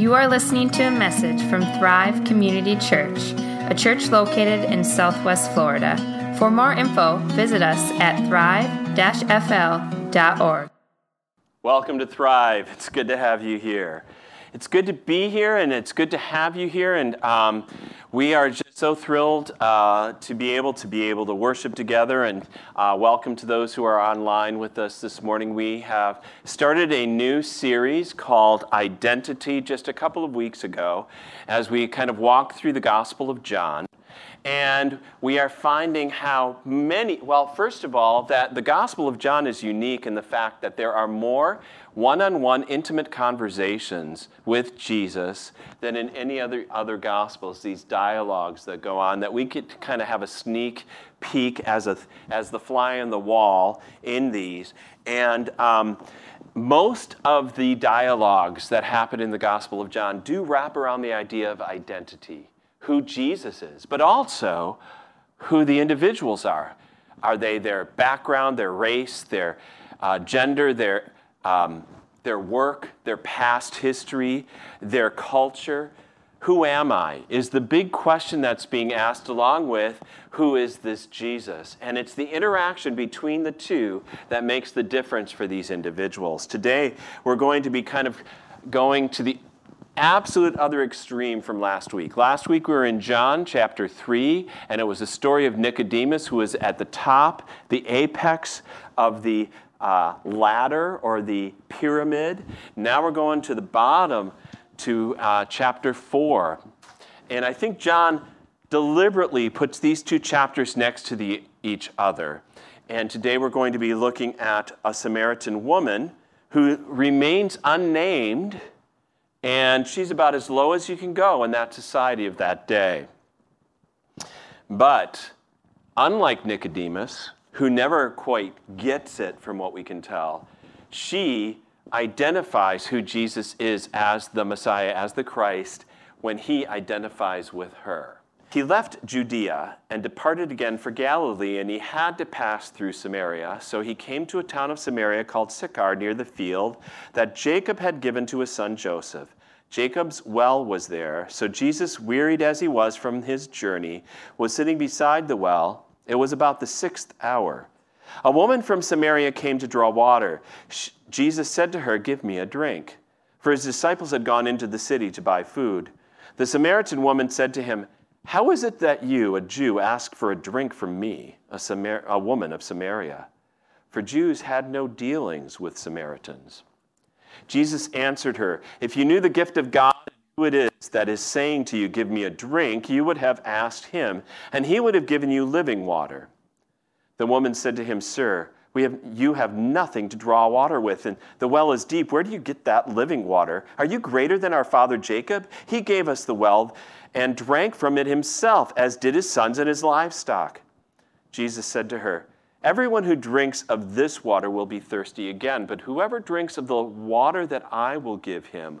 You are listening to a message from Thrive Community Church, a church located in Southwest Florida. For more info, visit us at thrive-fl.org. Welcome to Thrive. It's good to have you here. It's good to be here, and it's good to have you here. And um, we are just so thrilled uh, to be able to be able to worship together. And uh, welcome to those who are online with us this morning. We have started a new series called Identity just a couple of weeks ago, as we kind of walk through the Gospel of John. And we are finding how many, well, first of all, that the Gospel of John is unique in the fact that there are more one on one intimate conversations with Jesus than in any other, other Gospels, these dialogues that go on, that we could kind of have a sneak peek as, a, as the fly on the wall in these. And um, most of the dialogues that happen in the Gospel of John do wrap around the idea of identity who Jesus is, but also who the individuals are. Are they their background, their race, their uh, gender, their, um, their work, their past history, their culture? Who am I? Is the big question that's being asked along with who is this Jesus? And it's the interaction between the two that makes the difference for these individuals. Today, we're going to be kind of going to the absolute other extreme from last week. Last week we were in John chapter 3, and it was a story of Nicodemus who was at the top, the apex of the uh, ladder or the pyramid. Now we're going to the bottom to uh, chapter 4. And I think John deliberately puts these two chapters next to the, each other. And today we're going to be looking at a Samaritan woman who remains unnamed and she's about as low as you can go in that society of that day. But unlike Nicodemus, who never quite gets it from what we can tell, she identifies who Jesus is as the Messiah, as the Christ, when he identifies with her. He left Judea and departed again for Galilee, and he had to pass through Samaria. So he came to a town of Samaria called Sychar near the field that Jacob had given to his son Joseph. Jacob's well was there, so Jesus, wearied as he was from his journey, was sitting beside the well. It was about the sixth hour. A woman from Samaria came to draw water. Jesus said to her, Give me a drink. For his disciples had gone into the city to buy food. The Samaritan woman said to him, how is it that you, a Jew, ask for a drink from me, a, Samar- a woman of Samaria? For Jews had no dealings with Samaritans. Jesus answered her, If you knew the gift of God, who it is that is saying to you, Give me a drink, you would have asked him, and he would have given you living water. The woman said to him, Sir, we have, you have nothing to draw water with, and the well is deep. Where do you get that living water? Are you greater than our father Jacob? He gave us the well and drank from it himself, as did his sons and his livestock. Jesus said to her, Everyone who drinks of this water will be thirsty again, but whoever drinks of the water that I will give him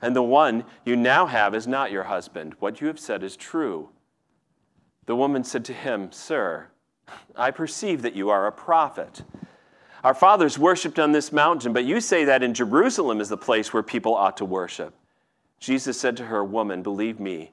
and the one you now have is not your husband. What you have said is true. The woman said to him, Sir, I perceive that you are a prophet. Our fathers worshipped on this mountain, but you say that in Jerusalem is the place where people ought to worship. Jesus said to her, Woman, believe me,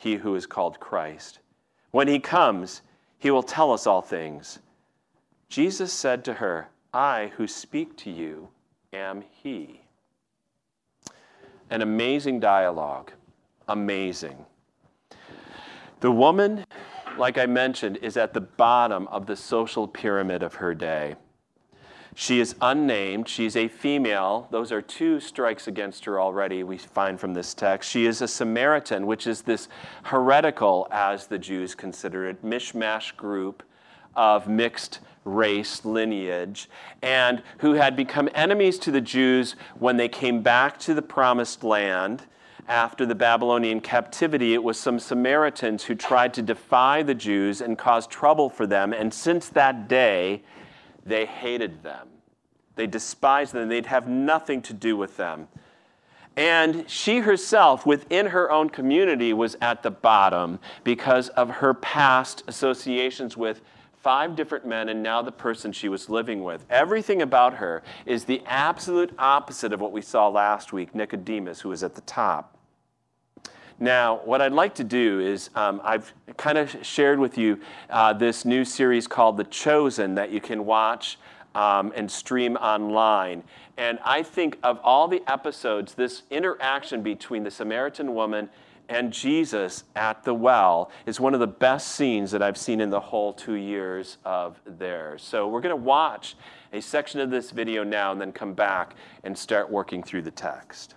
he who is called Christ. When he comes, he will tell us all things. Jesus said to her, I who speak to you am he. An amazing dialogue. Amazing. The woman like I mentioned, is at the bottom of the social pyramid of her day. She is unnamed. She's a female. Those are two strikes against her already, we find from this text. She is a Samaritan, which is this heretical, as the Jews consider it, mishmash group of mixed race lineage, and who had become enemies to the Jews when they came back to the promised land after the Babylonian captivity, it was some Samaritans who tried to defy the Jews and cause trouble for them. And since that day, they hated them. They despised them. They'd have nothing to do with them. And she herself, within her own community, was at the bottom because of her past associations with five different men and now the person she was living with. Everything about her is the absolute opposite of what we saw last week Nicodemus, who was at the top. Now, what I'd like to do is um, I've kind of shared with you uh, this new series called The Chosen that you can watch um, and stream online. And I think of all the episodes, this interaction between the Samaritan woman and Jesus at the well is one of the best scenes that I've seen in the whole two years of theirs. So we're going to watch a section of this video now and then come back and start working through the text.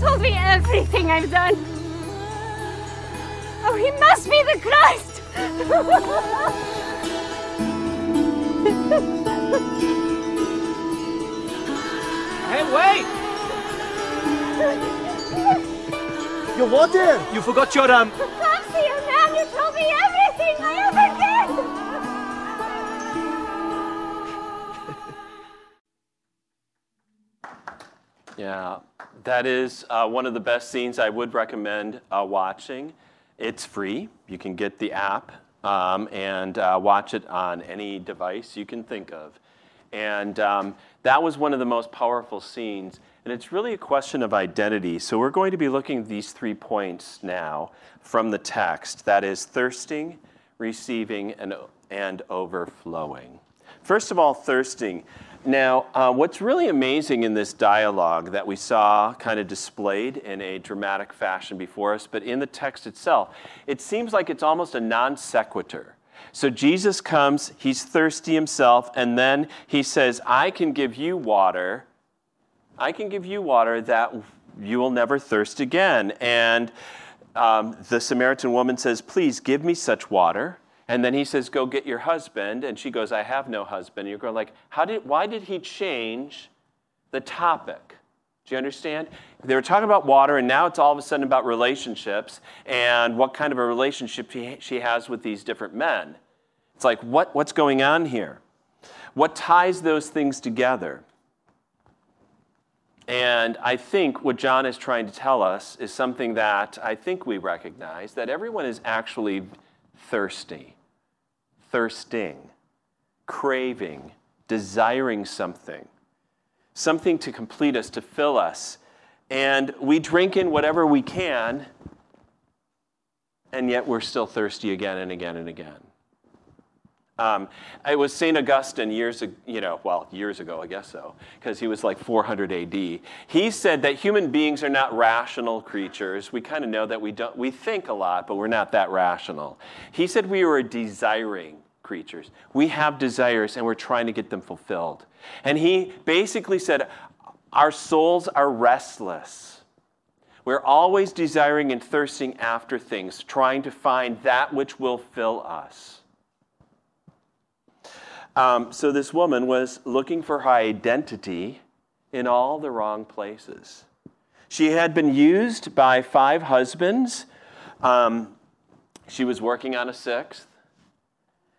Told me everything I've done. Oh, he must be the Christ! Hey, wait! Your water! You forgot your um. Fancy you, man! You told me everything I ever Yeah, that is uh, one of the best scenes I would recommend uh, watching. It's free. You can get the app um, and uh, watch it on any device you can think of. And um, that was one of the most powerful scenes. And it's really a question of identity. So we're going to be looking at these three points now from the text that is, thirsting, receiving, and, and overflowing. First of all, thirsting. Now, uh, what's really amazing in this dialogue that we saw kind of displayed in a dramatic fashion before us, but in the text itself, it seems like it's almost a non sequitur. So Jesus comes, he's thirsty himself, and then he says, I can give you water. I can give you water that you will never thirst again. And um, the Samaritan woman says, Please give me such water. And then he says, Go get your husband. And she goes, I have no husband. And you're going, like, How did, why did he change the topic? Do you understand? They were talking about water, and now it's all of a sudden about relationships and what kind of a relationship she, has with these different men. It's like, what, what's going on here? What ties those things together? And I think what John is trying to tell us is something that I think we recognize that everyone is actually thirsty, thirsting, craving, desiring something, something to complete us, to fill us. And we drink in whatever we can, and yet we're still thirsty again and again and again. Um, it was St. Augustine years, ago, you know, well, years ago, I guess so, because he was like 400 AD. He said that human beings are not rational creatures. We kind of know that we don't, we think a lot, but we're not that rational. He said we were desiring creatures. We have desires and we're trying to get them fulfilled. And he basically said our souls are restless. We're always desiring and thirsting after things, trying to find that which will fill us. Um, so this woman was looking for her identity in all the wrong places. She had been used by five husbands. Um, she was working on a sixth.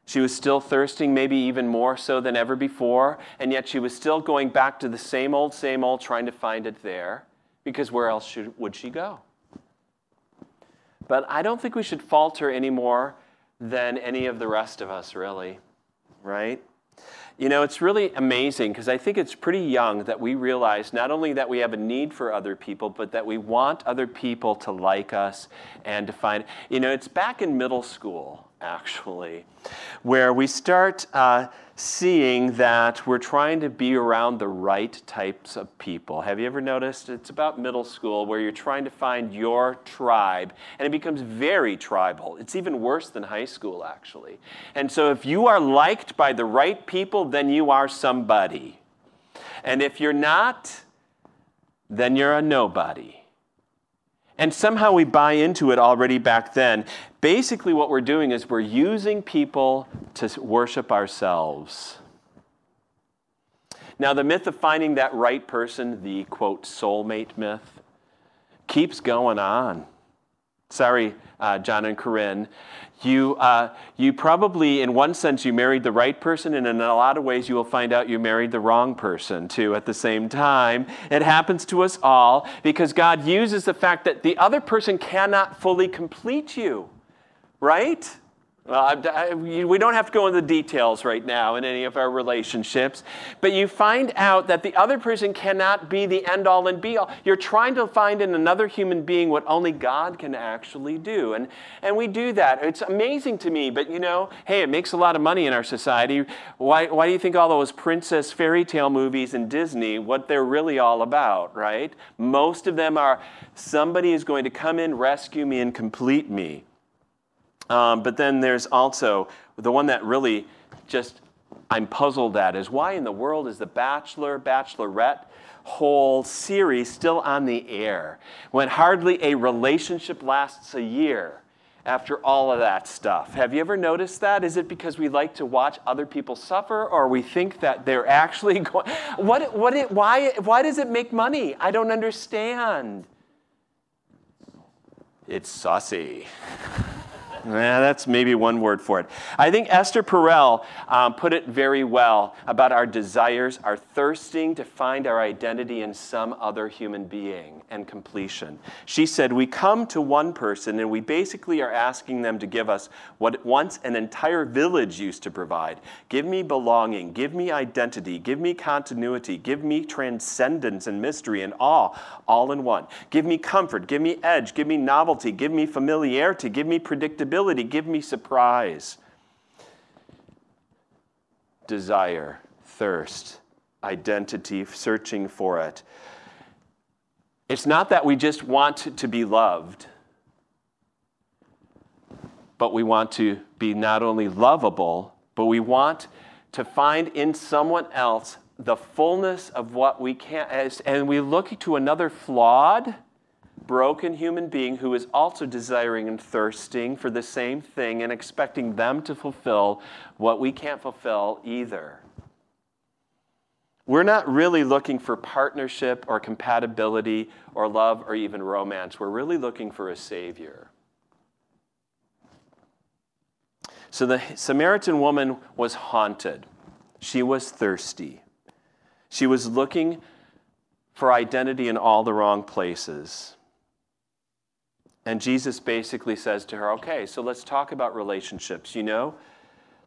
She was still thirsting, maybe even more so than ever before, and yet she was still going back to the same old, same old, trying to find it there, because where else should, would she go? But I don't think we should falter any more than any of the rest of us, really right? You know, it's really amazing because I think it's pretty young that we realize not only that we have a need for other people, but that we want other people to like us and to find. You know, it's back in middle school, actually, where we start uh, seeing that we're trying to be around the right types of people. Have you ever noticed? It's about middle school where you're trying to find your tribe, and it becomes very tribal. It's even worse than high school, actually. And so if you are liked by the right people, then you are somebody. And if you're not, then you're a nobody. And somehow we buy into it already back then. Basically, what we're doing is we're using people to worship ourselves. Now, the myth of finding that right person, the quote, soulmate myth, keeps going on. Sorry, uh, John and Corinne. You, uh, you probably, in one sense, you married the right person, and in a lot of ways, you will find out you married the wrong person too at the same time. It happens to us all because God uses the fact that the other person cannot fully complete you, right? Well, I, we don't have to go into the details right now in any of our relationships, but you find out that the other person cannot be the end all and be all. You're trying to find in another human being what only God can actually do. And, and we do that. It's amazing to me, but you know, hey, it makes a lot of money in our society. Why, why do you think all those princess fairy tale movies in Disney, what they're really all about, right? Most of them are somebody is going to come in, rescue me, and complete me. Um, but then there's also the one that really just I'm puzzled at is why in the world is the Bachelor, Bachelorette whole series still on the air when hardly a relationship lasts a year after all of that stuff. Have you ever noticed that? Is it because we like to watch other people suffer or we think that they're actually going what what it, why why does it make money? I don't understand. It's saucy. Yeah, that's maybe one word for it. I think Esther Perel um, put it very well about our desires, our thirsting to find our identity in some other human being and completion. She said, We come to one person and we basically are asking them to give us what once an entire village used to provide give me belonging, give me identity, give me continuity, give me transcendence and mystery and awe all in one. Give me comfort, give me edge, give me novelty, give me familiarity, give me predictability Give me surprise. Desire, thirst, identity, searching for it. It's not that we just want to be loved, but we want to be not only lovable, but we want to find in someone else the fullness of what we can. And we look to another flawed, broken human being who is also desiring and thirsting for the same thing and expecting them to fulfill what we can't fulfill either. We're not really looking for partnership or compatibility or love or even romance. We're really looking for a Savior. So the Samaritan woman was haunted. She was thirsty. She was looking for identity in all the wrong places. And Jesus basically says to her, Okay, so let's talk about relationships. You know,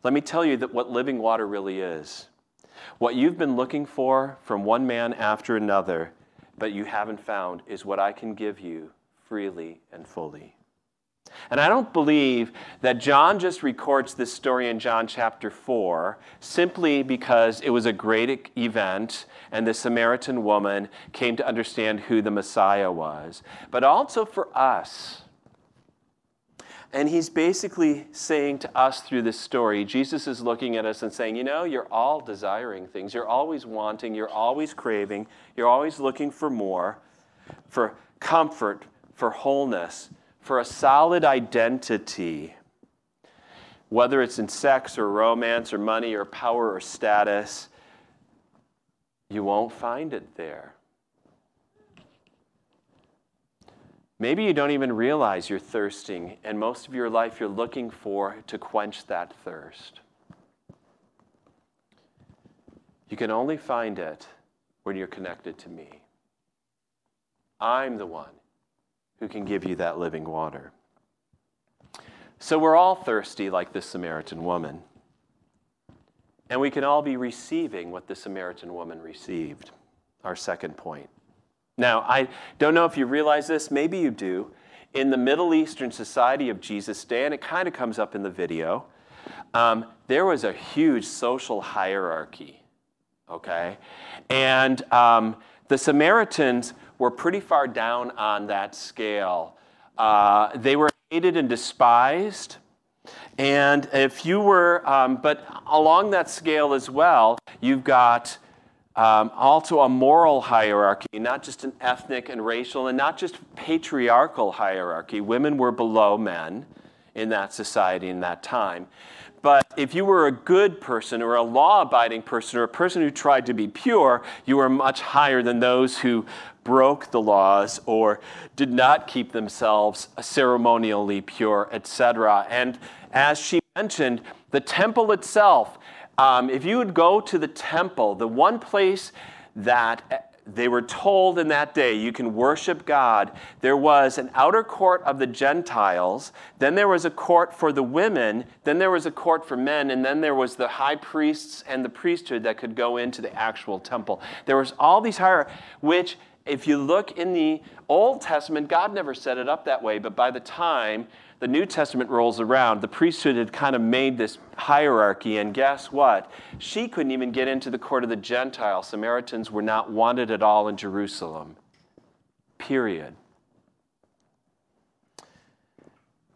let me tell you that what living water really is. What you've been looking for from one man after another, but you haven't found, is what I can give you freely and fully. And I don't believe that John just records this story in John chapter 4 simply because it was a great event and the Samaritan woman came to understand who the Messiah was, but also for us. And he's basically saying to us through this story, Jesus is looking at us and saying, You know, you're all desiring things. You're always wanting. You're always craving. You're always looking for more, for comfort, for wholeness, for a solid identity. Whether it's in sex or romance or money or power or status, you won't find it there. Maybe you don't even realize you're thirsting, and most of your life you're looking for to quench that thirst. You can only find it when you're connected to me. I'm the one who can give you that living water. So we're all thirsty like this Samaritan woman. And we can all be receiving what the Samaritan woman received. Our second point. Now, I don't know if you realize this, maybe you do. In the Middle Eastern society of Jesus' day, and it kind of comes up in the video, um, there was a huge social hierarchy, okay? And um, the Samaritans were pretty far down on that scale. Uh, they were hated and despised. And if you were, um, but along that scale as well, you've got um, also a moral hierarchy, not just an ethnic and racial, and not just patriarchal hierarchy. Women were below men in that society in that time. But if you were a good person or a law abiding person or a person who tried to be pure, you were much higher than those who broke the laws or did not keep themselves ceremonially pure, etc. And as she mentioned, the temple itself um, if you would go to the temple, the one place that they were told in that day you can worship God, there was an outer court of the Gentiles, then there was a court for the women, then there was a court for men, and then there was the high priests and the priesthood that could go into the actual temple. There was all these higher, which if you look in the Old Testament, God never set it up that way, but by the time the New Testament rolls around, the priesthood had kind of made this hierarchy, and guess what? She couldn't even get into the court of the Gentiles. Samaritans were not wanted at all in Jerusalem. Period.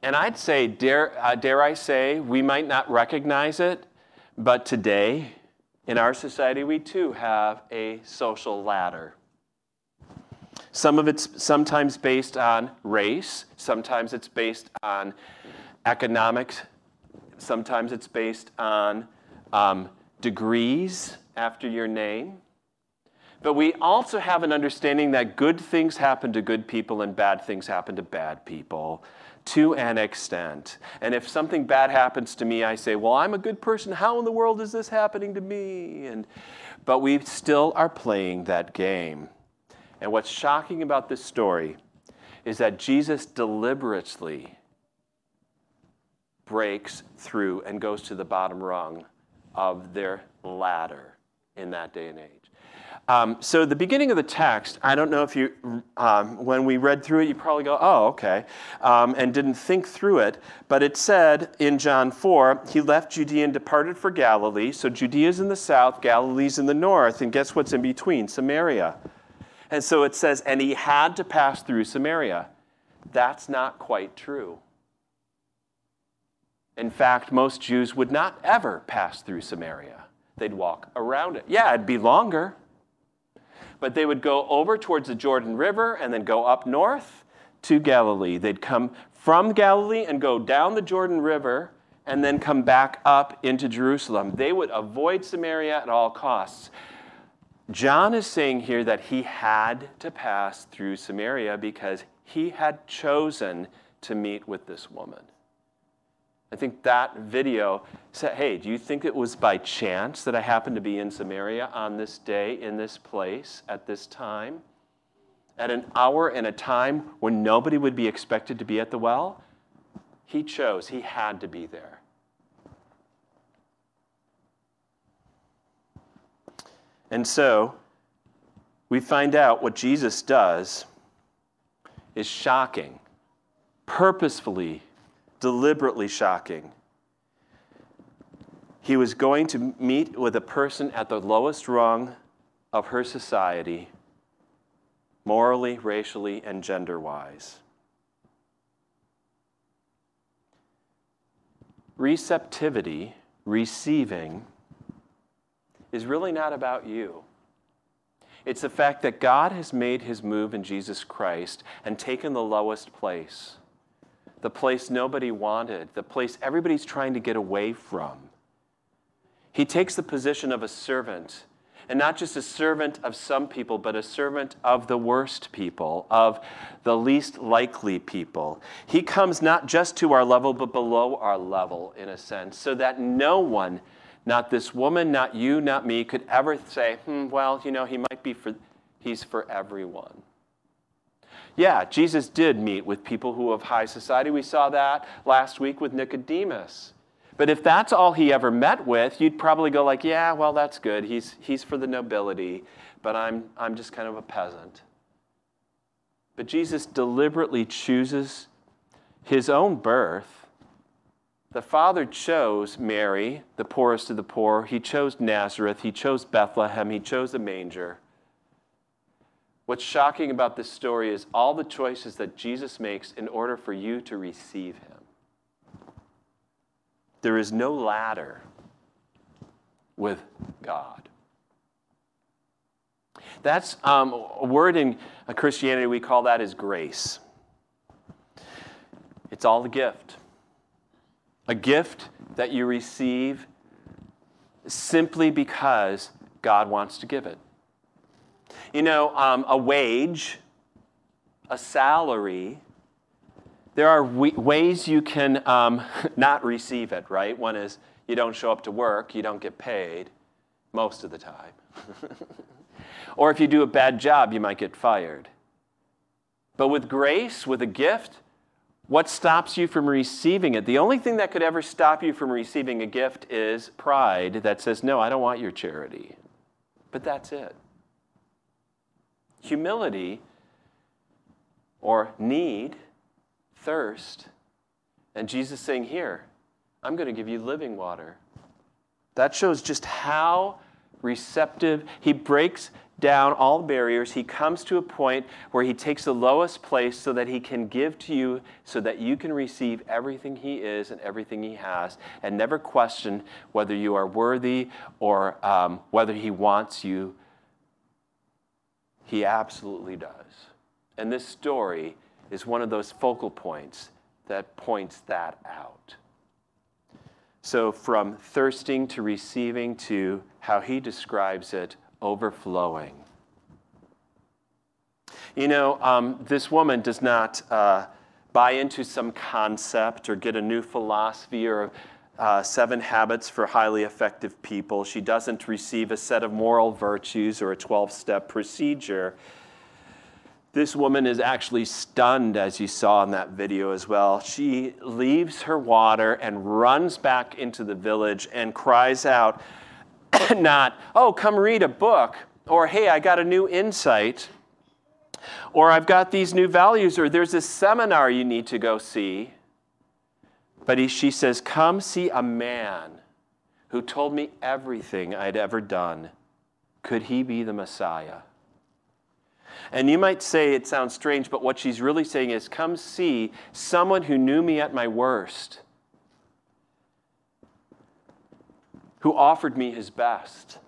And I'd say, dare, uh, dare I say, we might not recognize it, but today, in our society, we too have a social ladder. Some of it's sometimes based on race, sometimes it's based on economics, sometimes it's based on um, degrees after your name. But we also have an understanding that good things happen to good people and bad things happen to bad people to an extent. And if something bad happens to me, I say, Well, I'm a good person. How in the world is this happening to me? And, but we still are playing that game. And what's shocking about this story is that Jesus deliberately breaks through and goes to the bottom rung of their ladder in that day and age. Um, so the beginning of the text, I don't know if you, um, when we read through it, you probably go, oh, okay, um, and didn't think through it. But it said in John 4, he left Judea and departed for Galilee. So Judea's in the south, Galilee's in the north, and guess what's in between? Samaria. And so it says, and he had to pass through Samaria. That's not quite true. In fact, most Jews would not ever pass through Samaria. They'd walk around it. Yeah, it'd be longer. But they would go over towards the Jordan River and then go up north to Galilee. They'd come from Galilee and go down the Jordan River and then come back up into Jerusalem. They would avoid Samaria at all costs. John is saying here that he had to pass through Samaria because he had chosen to meet with this woman. I think that video said, hey, do you think it was by chance that I happened to be in Samaria on this day, in this place, at this time? At an hour and a time when nobody would be expected to be at the well? He chose, he had to be there. And so, we find out what Jesus does is shocking, purposefully deliberately shocking. He was going to meet with a person at the lowest rung of her society, morally, racially, and gender wise. Receptivity, receiving, is really not about you. It's the fact that God has made his move in Jesus Christ and taken the lowest place the place nobody wanted, the place everybody's trying to get away from. He takes the position of a servant, and not just a servant of some people, but a servant of the worst people, of the least likely people. He comes not just to our level, but below our level, in a sense, so that no one, not this woman, not you, not me, could ever say, hmm, well, you know, he might be for, he's for everyone. Yeah, Jesus did meet with people who of high society. We saw that last week with Nicodemus. But if that's all he ever met with, you'd probably go like, yeah, well, that's good. He's, he's for the nobility, but I'm, I'm just kind of a peasant. But Jesus deliberately chooses his own birth. The Father chose Mary, the poorest of the poor. He chose Nazareth. He chose Bethlehem. He chose a manger. What's shocking about this story is all the choices that Jesus makes in order for you to receive him. There is no ladder with God. That's um, a word in Christianity, we call that is grace. It's all a gift. A gift that you receive simply because God wants to give it. You know, um, a wage, a salary, there are ways you can um, not receive it, right? One is you don't show up to work, you don't get paid most of the time. or if you do a bad job, you might get fired. But with grace, with a gift, what stops you from receiving it? The only thing that could ever stop you from receiving a gift is pride that says, No, I don't want your charity. But that's it. Humility or need, thirst, and Jesus saying, Here, I'm going to give you living water. That shows just how receptive he breaks down all barriers. He comes to a point where he takes the lowest place so that he can give to you, so that you can receive everything he is and everything he has, and never question whether you are worthy or um, whether he wants you he absolutely does. And this story is one of those focal points that points that out. So, from thirsting to receiving to how he describes it, overflowing. You know, um, this woman does not uh, buy into some concept or get a new philosophy or uh, seven habits for highly effective people. She doesn't receive a set of moral virtues or a 12 step procedure. This woman is actually stunned, as you saw in that video as well. She leaves her water and runs back into the village and cries out, not, oh, come read a book, or hey, I got a new insight, or I've got these new values, or there's a seminar you need to go see. But he, she says, Come see a man who told me everything I'd ever done. Could he be the Messiah? And you might say it sounds strange, but what she's really saying is, Come see someone who knew me at my worst, who offered me his best.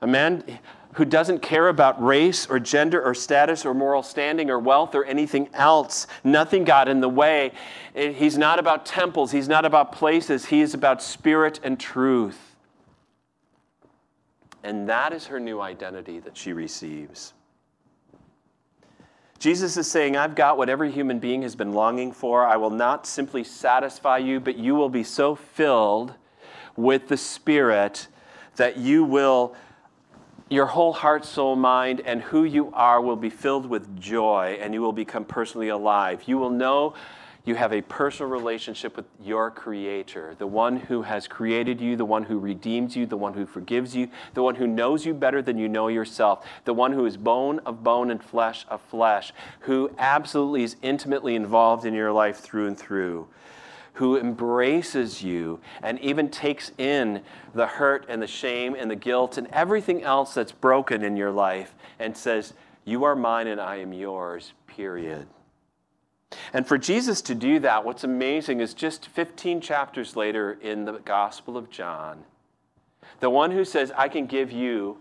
A man who doesn't care about race or gender or status or moral standing or wealth or anything else. Nothing got in the way. Eh, he's not about temples, he's not about places, he is about spirit and truth. And that is her new identity that she receives. Jesus is saying, I've got what every human being has been longing for. I will not simply satisfy you, but you will be so filled with the Spirit that you will, your whole heart, soul, mind, and who you are will be filled with joy, and you will become personally alive. You will know you have a personal relationship with your Creator, the one who has created you, the one who redeems you, the one who forgives you, the one who knows you better than you know yourself, the one who is bone of bone and flesh of flesh, who absolutely is intimately involved in your life through and through. Who embraces you and even takes in the hurt and the shame and the guilt and everything else that's broken in your life and says, You are mine and I am yours, period. And for Jesus to do that, what's amazing is just 15 chapters later in the Gospel of John, the one who says, I can give you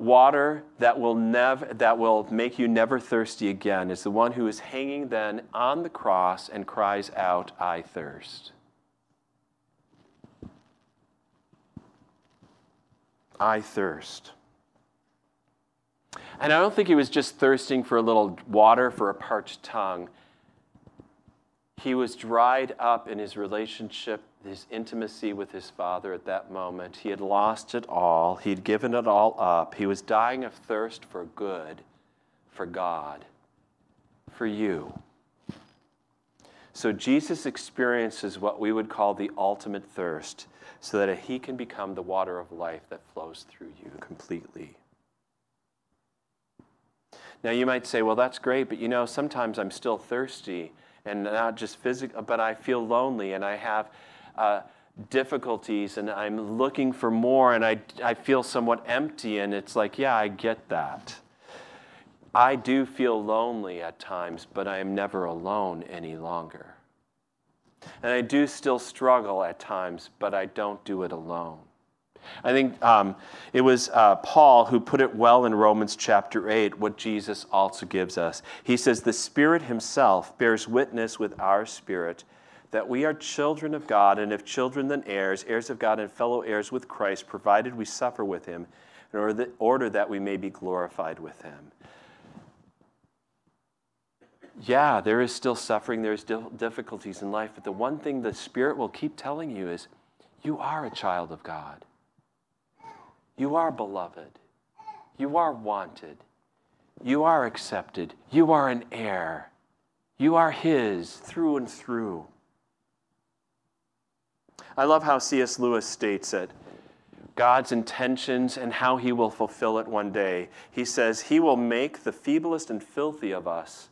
water that will never that will make you never thirsty again is the one who is hanging then on the cross and cries out i thirst i thirst and I don't think he was just thirsting for a little water for a parched tongue. He was dried up in his relationship, his intimacy with his father at that moment. He had lost it all, he'd given it all up. He was dying of thirst for good, for God, for you. So Jesus experiences what we would call the ultimate thirst so that he can become the water of life that flows through you completely. Now you might say, well, that's great, but you know, sometimes I'm still thirsty and not just physical, but I feel lonely and I have uh, difficulties and I'm looking for more and I, I feel somewhat empty. And it's like, yeah, I get that. I do feel lonely at times, but I am never alone any longer. And I do still struggle at times, but I don't do it alone. I think um, it was uh, Paul who put it well in Romans chapter 8, what Jesus also gives us. He says, The Spirit Himself bears witness with our spirit that we are children of God, and if children, then heirs, heirs of God, and fellow heirs with Christ, provided we suffer with Him, in order that we may be glorified with Him. Yeah, there is still suffering, there's difficulties in life, but the one thing the Spirit will keep telling you is you are a child of God. You are beloved. You are wanted. You are accepted. You are an heir. You are His through and through. I love how C.S. Lewis states it God's intentions and how He will fulfill it one day. He says, He will make the feeblest and filthy of us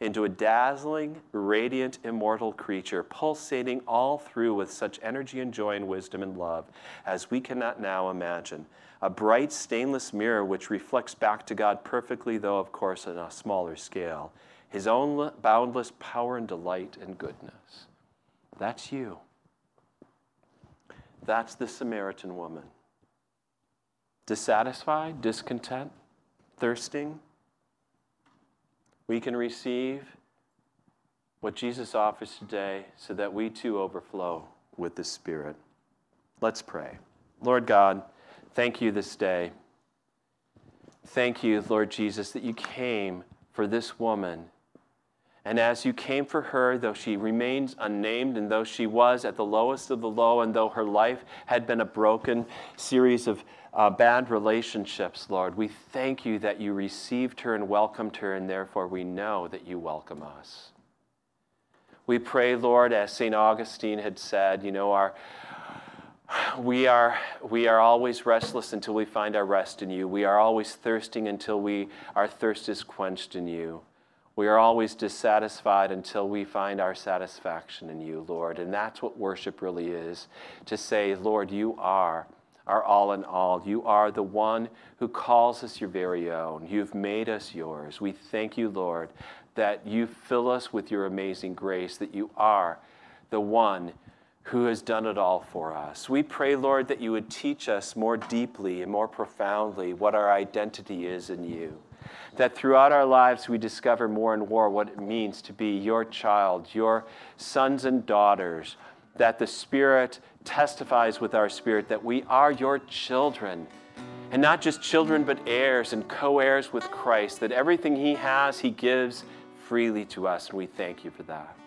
into a dazzling, radiant, immortal creature, pulsating all through with such energy and joy and wisdom and love as we cannot now imagine. A bright stainless mirror which reflects back to God perfectly, though of course on a smaller scale, his own boundless power and delight and goodness. That's you. That's the Samaritan woman. Dissatisfied, discontent, thirsting, we can receive what Jesus offers today so that we too overflow with the Spirit. Let's pray. Lord God, thank you this day. Thank you, Lord Jesus, that you came for this woman. And as you came for her, though she remains unnamed, and though she was at the lowest of the low, and though her life had been a broken series of uh, bad relationships, Lord. We thank you that you received her and welcomed her, and therefore we know that you welcome us. We pray, Lord, as St. Augustine had said, you know, our, we, are, we are always restless until we find our rest in you. We are always thirsting until we, our thirst is quenched in you. We are always dissatisfied until we find our satisfaction in you, Lord. And that's what worship really is to say, Lord, you are our all in all. You are the one who calls us your very own. You've made us yours. We thank you, Lord, that you fill us with your amazing grace, that you are the one who has done it all for us. We pray, Lord, that you would teach us more deeply and more profoundly what our identity is in you. That throughout our lives we discover more and more what it means to be your child, your sons and daughters, that the Spirit testifies with our spirit that we are your children And not just children, but heirs and co heirs with Christ, that everything He has, He gives freely to us. And we thank you for that.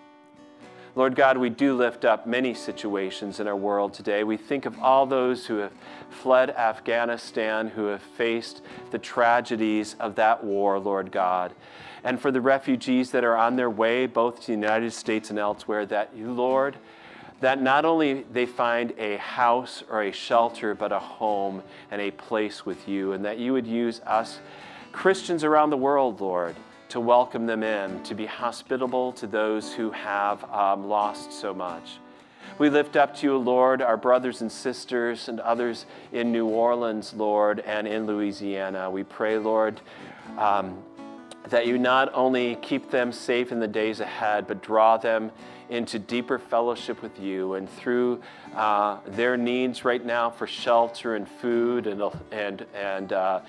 Lord God, we do lift up many situations in our world today. We think of all those who have fled Afghanistan, who have faced the tragedies of that war, Lord God. And for the refugees that are on their way, both to the United States and elsewhere, that you, Lord, that not only they find a house or a shelter, but a home and a place with you, and that you would use us, Christians around the world, Lord, to welcome them in, to be hospitable to those who have um, lost so much. We lift up to you, Lord, our brothers and sisters and others in New Orleans, Lord, and in Louisiana. We pray, Lord, um, that you not only keep them safe in the days ahead, but draw them into deeper fellowship with you and through uh, their needs right now for shelter and food and, and, and uh,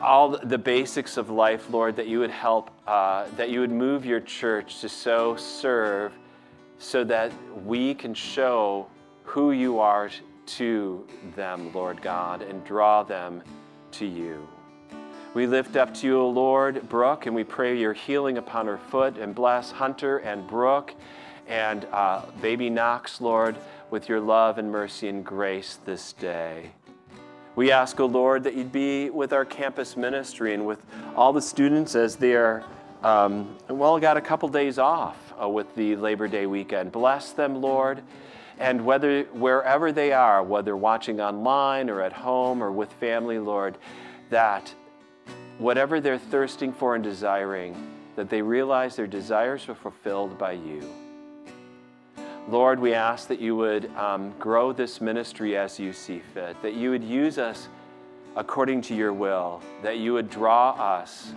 all the basics of life, Lord, that you would help, uh, that you would move your church to so serve so that we can show who you are to them, Lord God, and draw them to you. We lift up to you, Lord, Brooke, and we pray your healing upon her foot and bless Hunter and Brooke and uh, baby Knox, Lord, with your love and mercy and grace this day. We ask, O oh Lord, that you'd be with our campus ministry and with all the students as they are, um, well, got a couple days off uh, with the Labor Day weekend. Bless them, Lord. And whether wherever they are, whether watching online or at home or with family, Lord, that whatever they're thirsting for and desiring, that they realize their desires are fulfilled by you. Lord, we ask that you would um, grow this ministry as you see fit, that you would use us according to your will, that you would draw us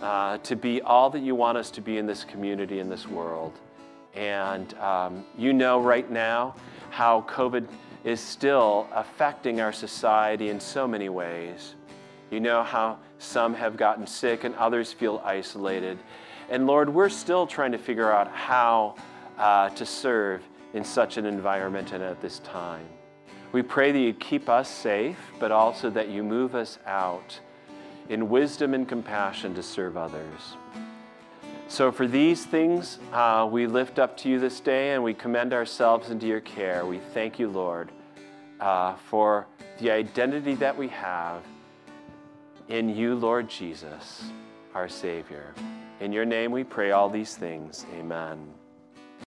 uh, to be all that you want us to be in this community, in this world. And um, you know right now how COVID is still affecting our society in so many ways. You know how some have gotten sick and others feel isolated. And Lord, we're still trying to figure out how uh, to serve in such an environment and at this time. We pray that you keep us safe, but also that you move us out in wisdom and compassion to serve others. So, for these things, uh, we lift up to you this day and we commend ourselves into your care. We thank you, Lord, uh, for the identity that we have in you, Lord Jesus, our Savior. In your name we pray all these things. Amen.